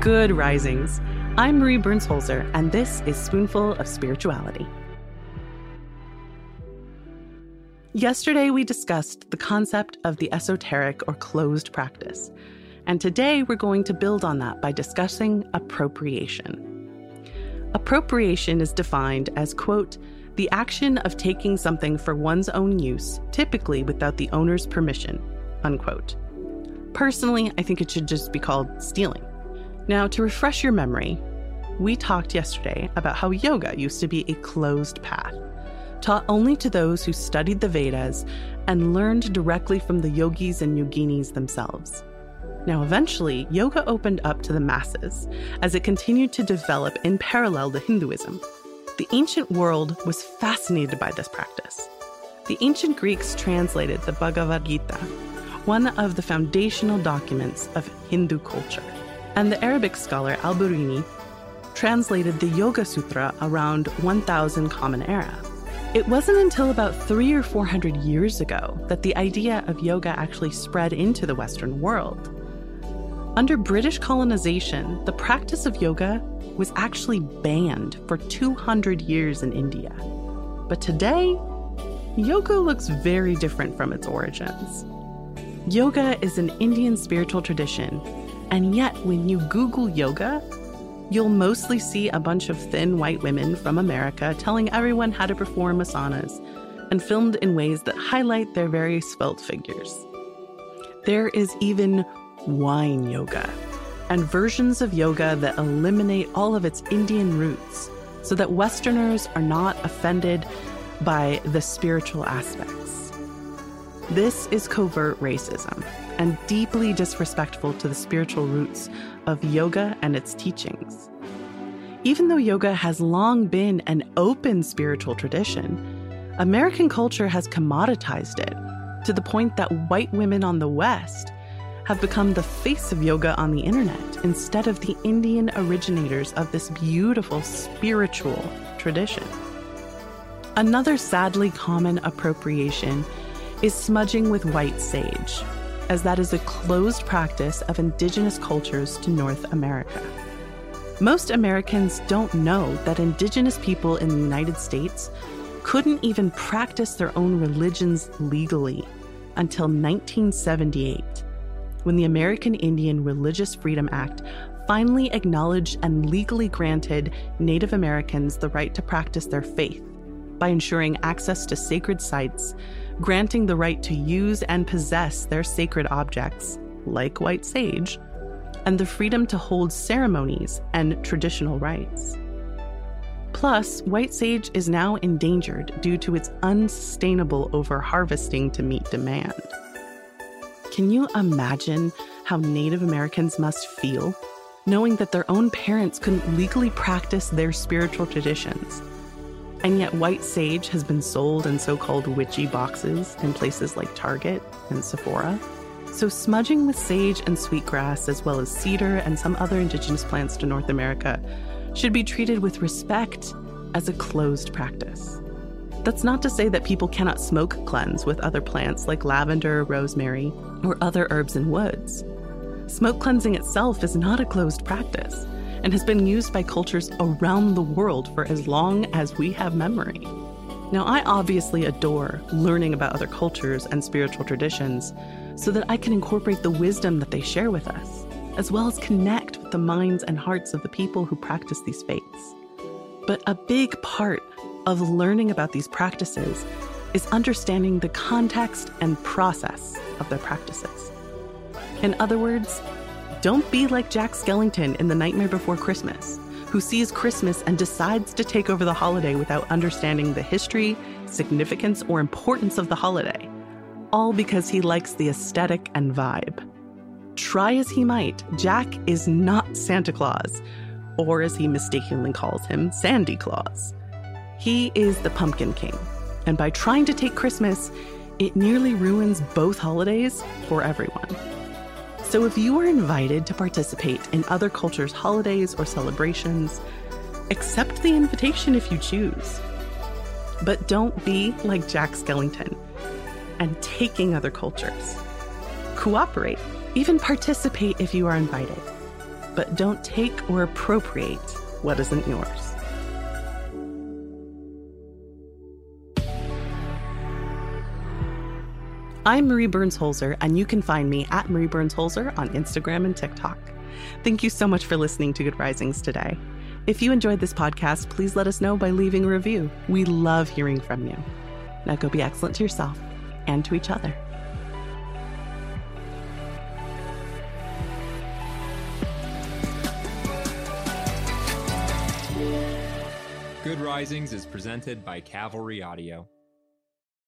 Good risings. I'm Marie Burns-Holzer, and this is Spoonful of Spirituality. Yesterday, we discussed the concept of the esoteric or closed practice, and today we're going to build on that by discussing appropriation. Appropriation is defined as, quote, the action of taking something for one's own use, typically without the owner's permission, unquote. Personally, I think it should just be called stealing. Now, to refresh your memory, we talked yesterday about how yoga used to be a closed path, taught only to those who studied the Vedas and learned directly from the yogis and yoginis themselves. Now, eventually, yoga opened up to the masses as it continued to develop in parallel to Hinduism. The ancient world was fascinated by this practice. The ancient Greeks translated the Bhagavad Gita, one of the foundational documents of Hindu culture and the Arabic scholar Al Biruni translated the Yoga Sutra around 1000 Common Era. It wasn't until about three or four hundred years ago that the idea of yoga actually spread into the Western world. Under British colonization, the practice of yoga was actually banned for 200 years in India. But today, yoga looks very different from its origins. Yoga is an Indian spiritual tradition and yet, when you Google yoga, you'll mostly see a bunch of thin white women from America telling everyone how to perform asanas and filmed in ways that highlight their very svelte figures. There is even wine yoga and versions of yoga that eliminate all of its Indian roots so that Westerners are not offended by the spiritual aspects. This is covert racism and deeply disrespectful to the spiritual roots of yoga and its teachings. Even though yoga has long been an open spiritual tradition, American culture has commoditized it to the point that white women on the West have become the face of yoga on the internet instead of the Indian originators of this beautiful spiritual tradition. Another sadly common appropriation is smudging with white sage, as that is a closed practice of indigenous cultures to North America. Most Americans don't know that indigenous people in the United States couldn't even practice their own religions legally until 1978, when the American Indian Religious Freedom Act finally acknowledged and legally granted Native Americans the right to practice their faith by ensuring access to sacred sites granting the right to use and possess their sacred objects, like white sage, and the freedom to hold ceremonies and traditional rites. Plus, white sage is now endangered due to its unsustainable overharvesting to meet demand. Can you imagine how Native Americans must feel knowing that their own parents couldn't legally practice their spiritual traditions and yet, white sage has been sold in so called witchy boxes in places like Target and Sephora. So, smudging with sage and sweetgrass, as well as cedar and some other indigenous plants to North America, should be treated with respect as a closed practice. That's not to say that people cannot smoke cleanse with other plants like lavender, rosemary, or other herbs and woods. Smoke cleansing itself is not a closed practice and has been used by cultures around the world for as long as we have memory. Now, I obviously adore learning about other cultures and spiritual traditions so that I can incorporate the wisdom that they share with us, as well as connect with the minds and hearts of the people who practice these faiths. But a big part of learning about these practices is understanding the context and process of their practices. In other words, don't be like Jack Skellington in The Nightmare Before Christmas, who sees Christmas and decides to take over the holiday without understanding the history, significance, or importance of the holiday. all because he likes the aesthetic and vibe. Try as he might, Jack is not Santa Claus, or as he mistakenly calls him, Sandy Claus. He is the Pumpkin King, and by trying to take Christmas, it nearly ruins both holidays for everyone. So if you are invited to participate in other cultures' holidays or celebrations, accept the invitation if you choose. But don't be like Jack Skellington and taking other cultures. Cooperate, even participate if you are invited, but don't take or appropriate what isn't yours. I'm Marie Burns Holzer, and you can find me at Marie Burns Holzer on Instagram and TikTok. Thank you so much for listening to Good Risings today. If you enjoyed this podcast, please let us know by leaving a review. We love hearing from you. Now go be excellent to yourself and to each other. Good Risings is presented by Cavalry Audio.